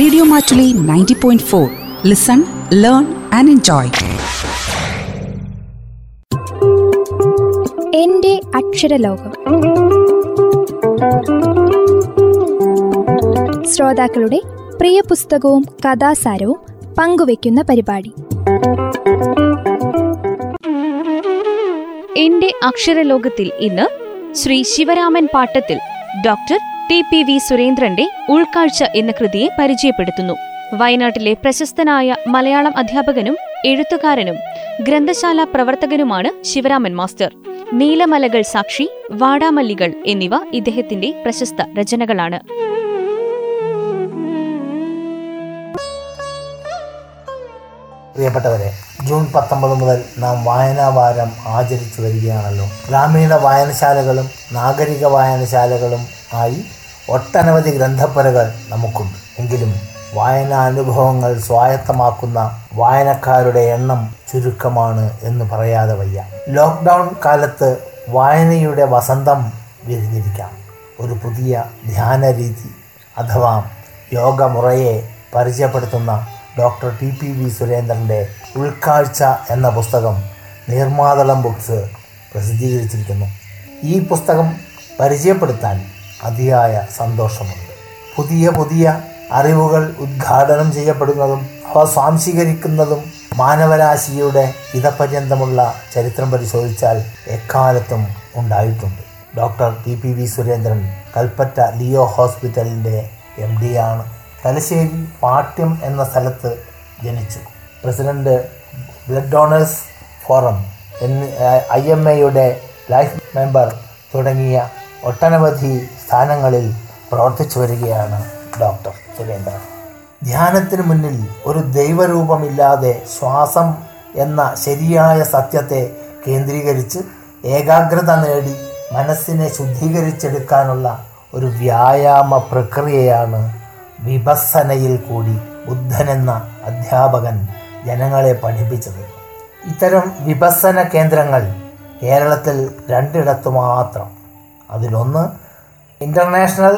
Radio Mattoli ninety point four listen learn and enjoy എന്റെ അക്ഷരലോകം. ശ്രോതാക്കളുടെ പ്രിയ പുസ്തകവും കഥാസാരവും പങ്കുവയ്ക്കുന്ന പരിപാടി. എന്റെ അക്ഷരലോകത്തിൽ ഇന്ന് Shri Sivaraman Pattathil doctor T P V സുരേന്ദ്രന്റെ ഉൾക്കാഴ്ച എന്ന കൃതിയെ പരിചയപ്പെടുത്തുന്നു. വയനാട്ടിലെ പ്രശസ്തനായ മലയാളം അധ്യാപകനും എഴുത്തുകാരനും ഗ്രന്ഥശാല പ്രവർത്തകനുമാണ് ശിവരാമൻ മാസ്റ്റർ. നീലമലകൾ സാക്ഷി വാടാമല്ലികൾ എന്നിവ ഇദ്ദേഹത്തിന്റെ പ്രശസ്ത രചനകളാണ്. പ്രിയപ്പെട്ടവരെ ജൂൺ പത്തൊമ്പത് മുതൽ നാം വായനാ വാരം ആചരിച്ചു വരികയാണല്ലോ. ഗ്രാമീണ വായനശാലകളും നാഗരിക വായനശാലകളും ആയി ഒട്ടനവധി ഗ്രന്ഥപ്പനകൾ നമുക്കുണ്ട്. എങ്കിലും വായനാനുഭവങ്ങൾ സ്വായത്തമാക്കുന്ന വായനക്കാരുടെ എണ്ണം ചുരുക്കമാണ് എന്ന് പറയാതെ വയ്യ. ലോക്ക്ഡൗൺ കാലത്ത് വായനയുടെ വസന്തം വിരിഞ്ഞിരിക്കാം. ഒരു പുതിയ ധ്യാന രീതി അഥവാ യോഗമുറയെ പരിചയപ്പെടുത്തുന്ന ഡോക്ടർ ടി പി വി സുരേന്ദ്രന്റെ ഉൾക്കാഴ്ച എന്ന പുസ്തകം നീർമാതളം ബുക്സ് പ്രസിദ്ധീകരിച്ചിരിക്കുന്നു. ഈ പുസ്തകം പരിചയപ്പെടുത്താൻ അതിയായ സന്തോഷമുണ്ട്. പുതിയ പുതിയ അറിവുകൾ ഉദ്ഘാടനം ചെയ്യപ്പെടുന്നതും അവ സ്വാംശീകരിക്കുന്നതും മാനവരാശിയുടെ ഇതപര്യന്തമുള്ള ചരിത്രം പരിശോധിച്ചാൽ എക്കാലത്തും ഉണ്ടായിട്ടുണ്ട്. Doctor T P V Surendran Kalpetta Leo ഹോസ്പിറ്റലിന്റെ എം ആണ്. തലശ്ശേരി പാട്യം എന്ന സ്ഥലത്ത് ജനിച്ചു. പ്രസിഡന്റ് ബ്ലഡ് ഡോണേഴ്സ് ഫോറം എന്നീ ഐ എം എയുടെ ലൈഫ് മെമ്പർ തുടങ്ങിയ ഒട്ടനവധി സ്ഥാനങ്ങളിൽ പ്രവർത്തിച്ചു വരികയാണ് ഡോക്ടർ സുരേന്ദ്രൻ ധ്യാനത്തിന് മുന്നിൽ ഒരു ദൈവരൂപമില്ലാതെ ശ്വാസം എന്ന ശരിയായ സത്യത്തെ കേന്ദ്രീകരിച്ച് ഏകാഗ്രത നേടി മനസ്സിനെ ശുദ്ധീകരിച്ചെടുക്കാനുള്ള ഒരു വ്യായാമ പ്രക്രിയയാണ് വിഭസനയിൽ കൂടി ബുദ്ധനെന്ന അധ്യാപകൻ ജനങ്ങളെ പഠിപ്പിച്ചത്. ഇത്തരം വിഭസന കേന്ദ്രങ്ങൾ കേരളത്തിൽ രണ്ടിടത്തു മാത്രം. അതിലൊന്ന് international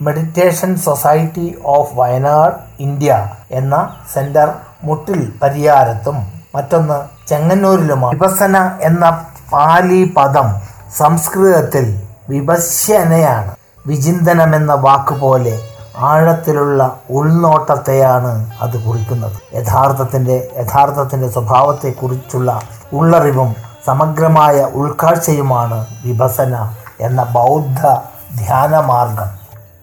meditation society of Wayanad India എന്ന സെന്റർ മുട്ടിൽ പരിയാരത്തും മറ്റൊന്ന് ചെങ്ങന്നൂരിലുമാണ്. വിപസന എന്ന പാലി പദം സംസ്കൃതത്തിൽ വിപശ്യനയാണ്. വിചിന്തനം എന്ന വാക്കുപോലെ ആഴത്തിലുള്ള ഉൾനോട്ടത്തെയാണ് അത് കുറിക്കുന്നത്. യഥാർത്ഥത്തിന്റെ യഥാർത്ഥത്തിന്റെ സ്വഭാവത്തെക്കുറിച്ചുള്ള ഉള്ളറിവും സമഗ്രമായ ഉൾക്കാഴ്ചയുമാണ് വിഭസന എന്ന ബൗദ്ധ ധ്യാനമാർഗം.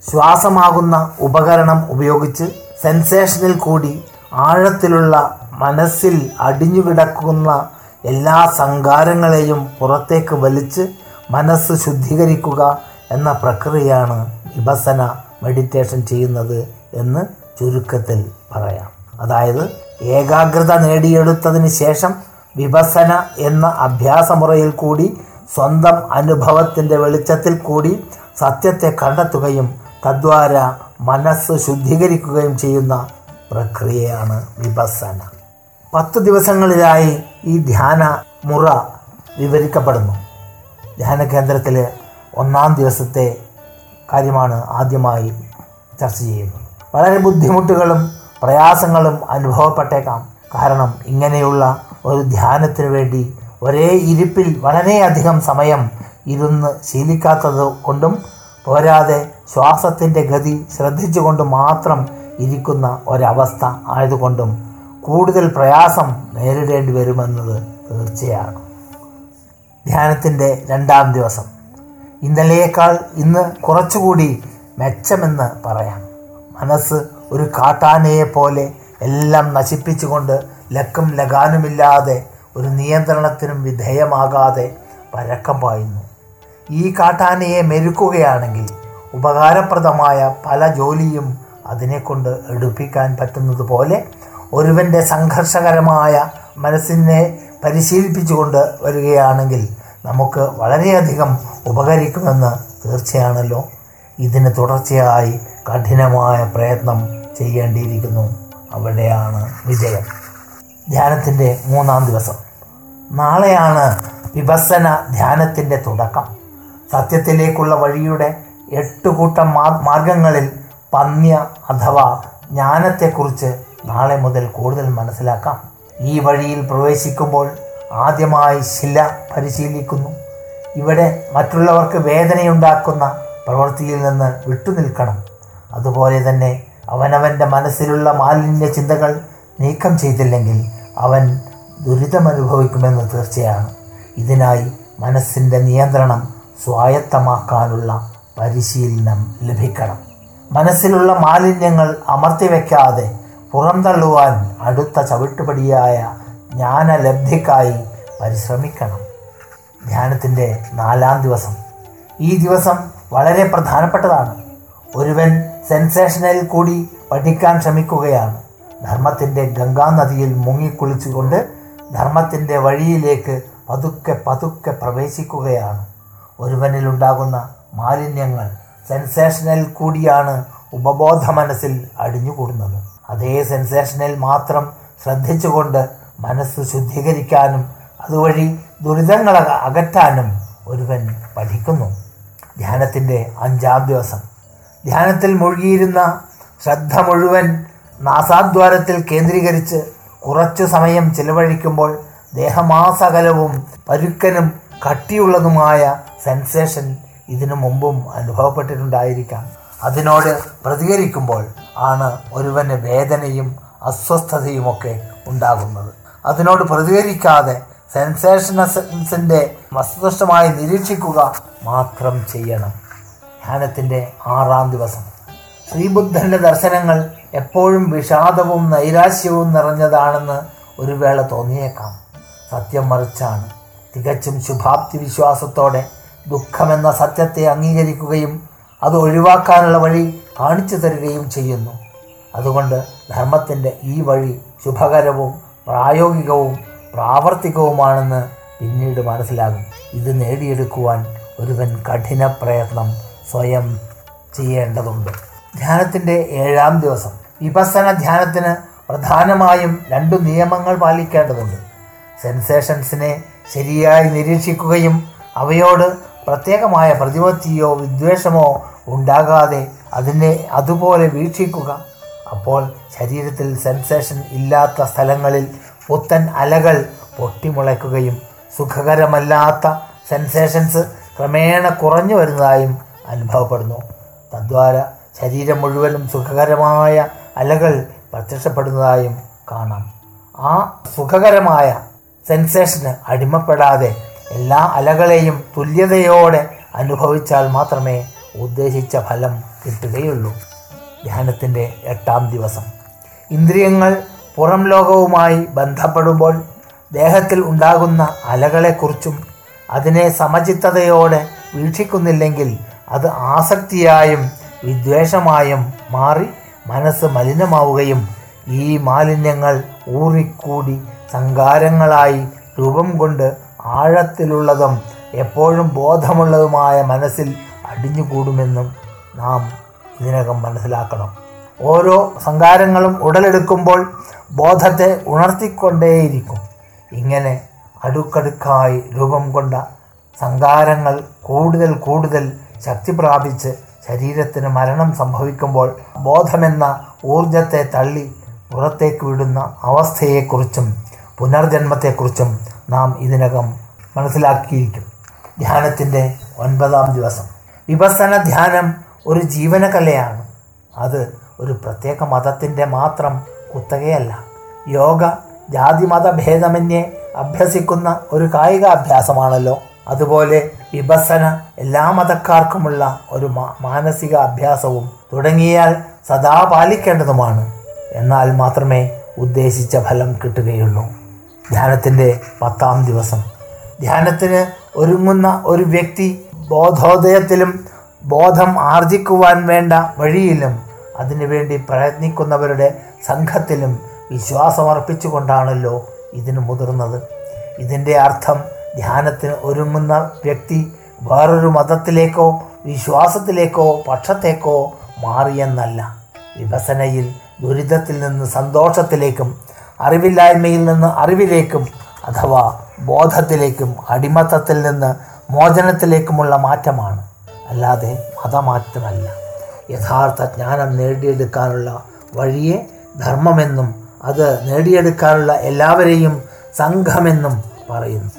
ശ്വാസമാകുന്ന ഉപകരണം ഉപയോഗിച്ച് സെൻസേഷനിൽ കൂടി ആഴത്തിലുള്ള മനസ്സിൽ അടിഞ്ഞുകിടക്കുന്ന എല്ലാ സങ്കാരങ്ങളെയും പുറത്തേക്ക് വലിച്ച് മനസ്സ് ശുദ്ധീകരിക്കുക എന്ന പ്രക്രിയയാണ് വിഭസന മെഡിറ്റേഷൻ ചെയ്യുന്നത് എന്ന് ചുരുക്കത്തിൽ പറയാം. അതായത് ഏകാഗ്രത നേടിയെടുത്തതിന് ശേഷം വിഭസന എന്ന അഭ്യാസമുറയിൽ കൂടി സ്വന്തം അനുഭവത്തിന്റെ വെളിച്ചത്തിൽ കൂടി സത്യത്തെ കണ്ടെത്തുകയും തദ്വാര മനസ്സ് ശുദ്ധീകരിക്കുകയും ചെയ്യുന്ന പ്രക്രിയയാണ് വിഭസന പത്ത് ദിവസങ്ങളിലായി ഈ ധ്യാന മുറ വിവരിക്കപ്പെടുന്നു. ധ്യാന കേന്ദ്രത്തിൽ ഒന്നാം ദിവസത്തെ കാര്യമാണ് ആദ്യമായി ചർച്ച ചെയ്യുന്നത്. വളരെ ബുദ്ധിമുട്ടുകളും പ്രയാസങ്ങളും അനുഭവപ്പെട്ടേക്കാം. കാരണം ഇങ്ങനെയുള്ള ഒരു ധ്യാനത്തിന് വേണ്ടി ഒരേ ഇരിപ്പിൽ വളരെയധികം സമയം ഇരുന്ന് ശീലിക്കാത്തത് കൊണ്ടും പോരാതെ ശ്വാസത്തിന്റെ ഗതി ശ്രദ്ധിച്ചുകൊണ്ട് മാത്രം ഇരിക്കുന്ന ഒരവസ്ഥ ആയതുകൊണ്ടും കൂടുതൽ പ്രയാസം നേരിടേണ്ടി വരുമെന്നത് തീർച്ചയാണ്. ധ്യാനത്തിന്റെ രണ്ടാം ദിവസം. ഇന്നലെയേക്കാൾ ഇന്ന് കുറച്ചുകൂടി മെച്ചമെന്ന് പറയാം. മനസ്സ് ഒരു കാട്ടാനയെ പോലെ എല്ലാം നശിപ്പിച്ചുകൊണ്ട് ലക്കും ലഗാനുമില്ലാതെ ഒരു നിയന്ത്രണത്തിനും വിധേയമാകാതെ പരക്കം പായുന്നു. ഈ കാട്ടാനയെ മെരുക്കുകയാണെങ്കിൽ ഉപകാരപ്രദമായ പല ജോലിയും അതിനെക്കൊണ്ട് എടുപ്പിക്കാൻ പറ്റുന്നത് പോലെ ഒരുവന്റെ സംഘർഷകരമായ മനസ്സിനെ പരിശീലിപ്പിച്ചുകൊണ്ട് വരികയാണെങ്കിൽ നമുക്ക് വളരെയധികം ഉപകരിക്കുമെന്ന് തീർച്ചയാണല്ലോ. ഇതിന് തുടർച്ചയായി കഠിനമായ പ്രയത്നം ചെയ്യേണ്ടിയിരിക്കുന്നു. അവിടെയാണ് വിജയം. ധ്യാനത്തിന്റെ മൂന്നാം ദിവസം. നാളെയാണ് വിഭസന ധ്യാനത്തിന്റെ തുടക്കം. സത്യത്തിലേക്കുള്ള വഴിയുടെ എട്ട് കൂട്ടം മാർഗങ്ങളിൽ പന്യ അഥവാ ജ്ഞാനത്തെക്കുറിച്ച് നാളെ മുതൽ കൂടുതൽ മനസ്സിലാക്കാം. ഈ വഴിയിൽ പ്രവേശിക്കുമ്പോൾ ആദ്യമായി ശില പരിശീലിക്കുന്നു. ഇവിടെ മറ്റുള്ളവർക്ക് വേദനയുണ്ടാക്കുന്ന പ്രവൃത്തിയിൽ നിന്ന് വിട്ടുനിൽക്കണം. അതുപോലെ തന്നെ അവനവന്റെ മനസ്സിലുള്ള മാലിന്യ ചിന്തകൾ നീക്കം ചെയ്തില്ലെങ്കിൽ അവൻ ദുരിതമനുഭവിക്കുമെന്ന് തീർച്ചയാണ്. ഇതിനായി മനസ്സിന്റെ നിയന്ത്രണം സ്വായത്തമാക്കാനുള്ള പരിശീലനം ലഭിക്കണം. മനസ്സിലുള്ള മാലിന്യങ്ങൾ അമർത്തി അമർത്തിവെക്കാതെ പുറന്തള്ളുവാൻ അടുത്ത ചവിട്ടുപടിയായ ജ്ഞാനലബ്ധിക്കായി പരിശ്രമിക്കണം. ധ്യാനത്തിന്റെ നാലാം ദിവസം. ഈ ദിവസം വളരെ പ്രധാനപ്പെട്ടതാണ്. ഒരുവൻ സെൻസേഷനിൽ കൂടി പഠിക്കാൻ ശ്രമിക്കുകയാണ്. ധർമ്മത്തിന്റെ ഗംഗാനദിയിൽ മുങ്ങിക്കുളിച്ചുകൊണ്ട് ധർമ്മത്തിന്റെ വഴിയിലേക്ക് പതുക്കെ പതുക്കെ പ്രവേശിക്കുകയാണ്. ഒരുവനിലുണ്ടാകുന്ന മാലിന്യങ്ങൾ സെൻസേഷനിൽ കൂടിയാണ് ഉപബോധ മനസ്സിൽ അടിഞ്ഞുകൂടുന്നത്. അതേ സെൻസേഷനിൽ മാത്രം ശ്രദ്ധിച്ചുകൊണ്ട് മനസ്സ് ശുദ്ധീകരിക്കാനും അതുവഴി ദുരിതങ്ങൾ അക- അകറ്റാനും ഒരുവൻ പഠിക്കുന്നു. ധ്യാനത്തിന്റെ അഞ്ചാം ദിവസം. ധ്യാനത്തിൽ മുഴുകിയിരുന്ന ശ്രദ്ധ മുഴുവൻ നാസാദ്വാരത്തിൽ കേന്ദ്രീകരിച്ച് കുറച്ചു സമയം ചിലവഴിക്കുമ്പോൾ ദേഹമാസകലവും പരുക്കനും കട്ടിയുള്ളതുമായ സെൻസേഷൻ ഇതിനു മുമ്പും അനുഭവപ്പെട്ടിട്ടുണ്ടായിരിക്കാം. അതിനോട് പ്രതികരിക്കുമ്പോൾ ആണ് ഒരുവന് വേദനയും അസ്വസ്ഥതയും ഒക്കെ ഉണ്ടാകുന്നത്. അതിനോട് പ്രതികരിക്കാതെ സെൻസേഷനസിന്റെ വസ്തുനിഷ്ഠമായി നിരീക്ഷിക്കുക മാത്രം ചെയ്യണം. ധ്യാനത്തിന്റെ ആറാം ദിവസം. ശ്രീബുദ്ധന്റെ ദർശനങ്ങൾ എപ്പോഴും വിഷാദവും നൈരാശ്യവും നിറഞ്ഞതാണെന്ന് ഒരു വേള തോന്നിയേക്കാം. സത്യം മറിച്ചാണ്. തികച്ചും ശുഭാപ്തി വിശ്വാസത്തോടെ ദുഃഖമെന്ന സത്യത്തെ അംഗീകരിക്കുകയും അത് ഒഴിവാക്കാനുള്ള വഴി കാണിച്ചു തരികയും ചെയ്യുന്നു. അതുകൊണ്ട് ധർമ്മത്തിന്റെ ഈ വഴി ശുഭകരവും പ്രായോഗികവും പ്രാവർത്തികവുമാണെന്ന് പിന്നീട് മനസ്സിലാകും. ഇത് നേടിയെടുക്കുവാൻ ഒരുവൻ കഠിന പ്രയത്നം സ്വയം ചെയ്യേണ്ടതുണ്ട്. ധ്യാനത്തിന്റെ ഏഴാം ദിവസം. വിപസന ധ്യാനത്തിന് പ്രധാനമായും രണ്ടു നിയമങ്ങൾ പാലിക്കേണ്ടതുണ്ട്. സെൻസേഷൻസിനെ ശരിയായി നിരീക്ഷിക്കുകയും അവയോട് പ്രത്യേകമായ പ്രതിപത്തിയോ വിദ്വേഷമോ ഉണ്ടാകാതെ അതിനെ അതുപോലെ വീക്ഷിക്കുക. അപ്പോൾ ശരീരത്തിൽ സെൻസേഷൻ ഇല്ലാത്ത സ്ഥലങ്ങളിൽ പുത്തൻ അലകൾ പൊട്ടിമുളയ്ക്കുകയും സുഖകരമല്ലാത്ത സെൻസേഷൻസ് ക്രമേണ കുറഞ്ഞു വരുന്നതായും അനുഭവപ്പെടുന്നു. തദ്വാര ശരീരം മുഴുവനും സുഖകരമായ അലകൾ പ്രത്യക്ഷപ്പെടുന്നതായും കാണാം. ആ സുഖകരമായ സെൻസേഷന് അടിമപ്പെടാതെ എല്ലാ അലകളെയും തുല്യതയോടെ അനുഭവിച്ചാൽ മാത്രമേ ഉദ്ദേശിച്ച ഫലം കിട്ടുകയുള്ളൂ. ധ്യാനത്തിന്റെ എട്ടാം ദിവസം. ഇന്ദ്രിയങ്ങൾ പുറം ലോകവുമായി ബന്ധപ്പെടുമ്പോൾ ദേഹത്തിൽ ഉണ്ടാകുന്ന അലകളെക്കുറിച്ചും അതിനെ സമചിത്തതയോടെ വീക്ഷിക്കുന്നില്ലെങ്കിൽ അത് ആസക്തിയായും വിദ്വേഷമായും മാറി മനസ്സ് മലിനമാവുകയും ഈ മാലിന്യങ്ങൾ ഊറിക്കൂടി സങ്കാരങ്ങളായി രൂപം കൊണ്ട് ആഴത്തിലുള്ളതും എപ്പോഴും ബോധമുള്ളതുമായ മനസ്സിൽ അടിഞ്ഞുകൂടുമെന്നും നാം ഇതിനകം മനസ്സിലാക്കണം. ഓരോ സങ്കാരങ്ങളും ഉടലെടുക്കുമ്പോൾ ബോധത്തെ ഉണർത്തിക്കൊണ്ടേയിരിക്കും. ഇങ്ങനെ അടുക്കടുക്കായി രൂപം കൊണ്ട സങ്കാരങ്ങൾ കൂടുതൽ കൂടുതൽ ശക്തി പ്രാപിച്ച് ശരീരത്തിന് മരണം സംഭവിക്കുമ്പോൾ ബോധമെന്ന ഊർജത്തെ തള്ളി പുറത്തേക്ക് വിടുന്ന അവസ്ഥയെക്കുറിച്ചും പുനർജന്മത്തെക്കുറിച്ചും നാം ഇതിനകം മനസ്സിലാക്കിയിരിക്കും. ധ്യാനത്തിന്റെ ഒൻപതാം ദിവസം. വിപസന ധ്യാനം ഒരു ജീവനകലയാണ്. അത് ഒരു പ്രത്യേക മതത്തിന്റെ മാത്രം കുത്തകയല്ല. യോഗ ജാതിമത ഭേദമന്യേ അഭ്യസിക്കുന്ന ഒരു കായിക അഭ്യാസമാണല്ലോ. അതുപോലെ വിപസന എല്ലാ മതക്കാർക്കുമുള്ള ഒരു മാനസിക അഭ്യാസവും തുടങ്ങിയാൽ സദാ പാലിക്കേണ്ടതുമാണ്. എന്നാൽ മാത്രമേ ഉദ്ദേശിച്ച ഫലം കിട്ടുകയുള്ളൂ. ധ്യാനത്തിന്റെ പത്താം ദിവസം. ധ്യാനത്തിന് ഒരുങ്ങുന്ന ഒരു വ്യക്തി ബോധോദയത്തിലും ബോധം ആർജിക്കുവാൻ വേണ്ട വഴിയിലും അതിനുവേണ്ടി പ്രയത്നിക്കുന്നവരുടെ സംഘത്തിലും വിശ്വാസമർപ്പിച്ചുകൊണ്ടാണല്ലോ ഇതിന് മുതിർന്നത്. ഇതിന്റെ അർത്ഥം ധ്യാനത്തിന് ഒരുങ്ങുന്ന വ്യക്തി വേറൊരു മതത്തിലേക്കോ വിശ്വാസത്തിലേക്കോ പക്ഷത്തേക്കോ മാറിയെന്നല്ല. വിഭസനയിൽ ദുരിതത്തിൽ നിന്ന് സന്തോഷത്തിലേക്കും അറിവില്ലായ്മയിൽ നിന്ന് അറിവിലേക്കും അഥവാ ബോധത്തിലേക്കും അടിമത്തത്തിൽ നിന്ന് മോചനത്തിലേക്കുമുള്ള മാറ്റമാണ്. അല്ലാതെ മതമാറ്റമല്ല. യഥാർത്ഥ ജ്ഞാനം നേടിയെടുക്കാനുള്ള വഴിയെ ധർമ്മമെന്നും അത് നേടിയെടുക്കാനുള്ള എല്ലാവരെയും സംഘമെന്നും പറയുന്നു.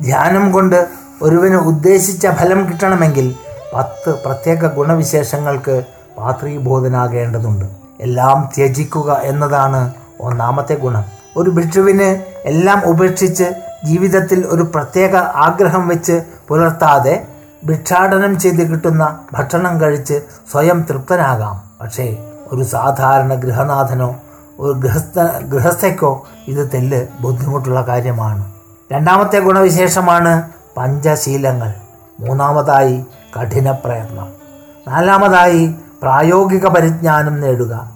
ധ്യാനം കൊണ്ട് ഒരുവന് ഉദ്ദേശിച്ച ഫലം കിട്ടണമെങ്കിൽ പത്ത് പ്രത്യേക ഗുണവിശേഷങ്ങൾക്ക് പാത്രീബോധനാകേണ്ടതുണ്ട്. എല്ലാം ത്യജിക്കുക എന്നതാണ് ഒന്നാമത്തെ ഗുണം. ഒരു ഭിക്ഷുവിന് എല്ലാം ഉപേക്ഷിച്ച് ജീവിതത്തിൽ ഒരു പ്രത്യേക ആഗ്രഹം വെച്ച് പുലർത്താതെ ഭിക്ഷാടനം ചെയ്ത് കിട്ടുന്ന ഭക്ഷണം കഴിച്ച് സ്വയം തൃപ്തനാകാം. പക്ഷേ ഒരു സാധാരണ ഗൃഹനാഥനോ ഒരു ഗൃഹസ്ഥ ഗൃഹസ്ഥയ്ക്കോ ഇത് തെല്ല് ബുദ്ധിമുട്ടുള്ള കാര്യമാണ്. രണ്ടാമത്തെ ഗുണവിശേഷമാണ് പഞ്ചശീലങ്ങൾ. മൂന്നാമതായി കഠിന പ്രയത്നം. നാലാമതായി പ്രായോഗിക പരിജ്ഞാനം നേടുക.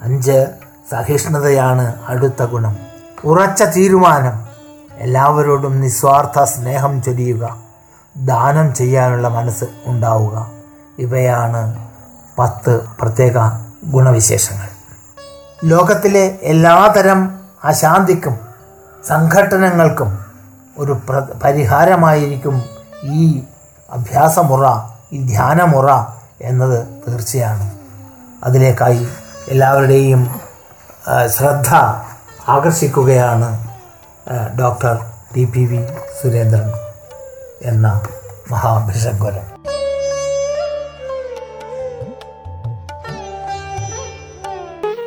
അഞ്ച് സഹിഷ്ണുതയാണ് അടുത്ത ഗുണം. ഉറച്ച തീരുമാനം. എല്ലാവരോടും നിസ്വാർത്ഥ സ്നേഹം ചൊരിയുക. ദാനം ചെയ്യാനുള്ള മനസ്സ് ഉണ്ടാവുക. ഇവയാണ് പത്ത് പ്രത്യേക ഗുണവിശേഷങ്ങൾ. ലോകത്തിലെ എല്ലാതരം അശാന്തിക്കും സംഘട്ടനങ്ങൾക്കും ഒരു പ്ര പരിഹാരമായിരിക്കും ഈ അഭ്യാസമുറ ഈ ധ്യാനമുറ എന്നത് തീർച്ചയാണ്. അതിലേക്കായി എല്ലാവരുടെയും ശ്രദ്ധ ആകർഷിക്കുകയാണ് doctor T P V Surendran എന്ന മഹാഭിഷഗ്വരൻ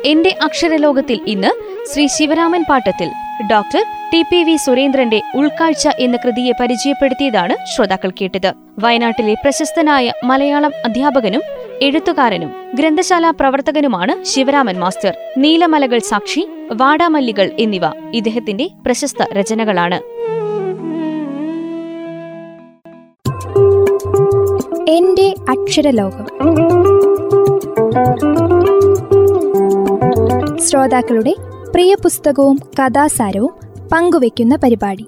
എന്റെ അക്ഷരലോകത്തിൽ ഇന്ന് Shri Sivaraman Pattathil doctor T P V സുരേന്ദ്രന്റെ ഉൾക്കാഴ്ച എന്ന കൃതിയെ പരിചയപ്പെടുത്തിയതാണ് ശ്രോതാക്കൾ കേട്ടത്. വയനാട്ടിലെ പ്രശസ്തനായ മലയാളം അധ്യാപകനും എഴുത്തുകാരനും ഗ്രന്ഥശാല പ്രവർത്തകനുമാണ് ശിവരാമൻ മാസ്റ്റർ. നീലമലകൾ സാക്ഷി വാടാമല്ലികൾ എന്നിവ ഇദ്ദേഹത്തിന്റെ പ്രശസ്ത രചനകളാണ്. എന്റെ അക്ഷരലോകം. ശ്രോതാക്കളുടെ പ്രിയ പുസ്തകവും കഥാസാരവും പങ്കുവയ്ക്കുന്ന പരിപാടി.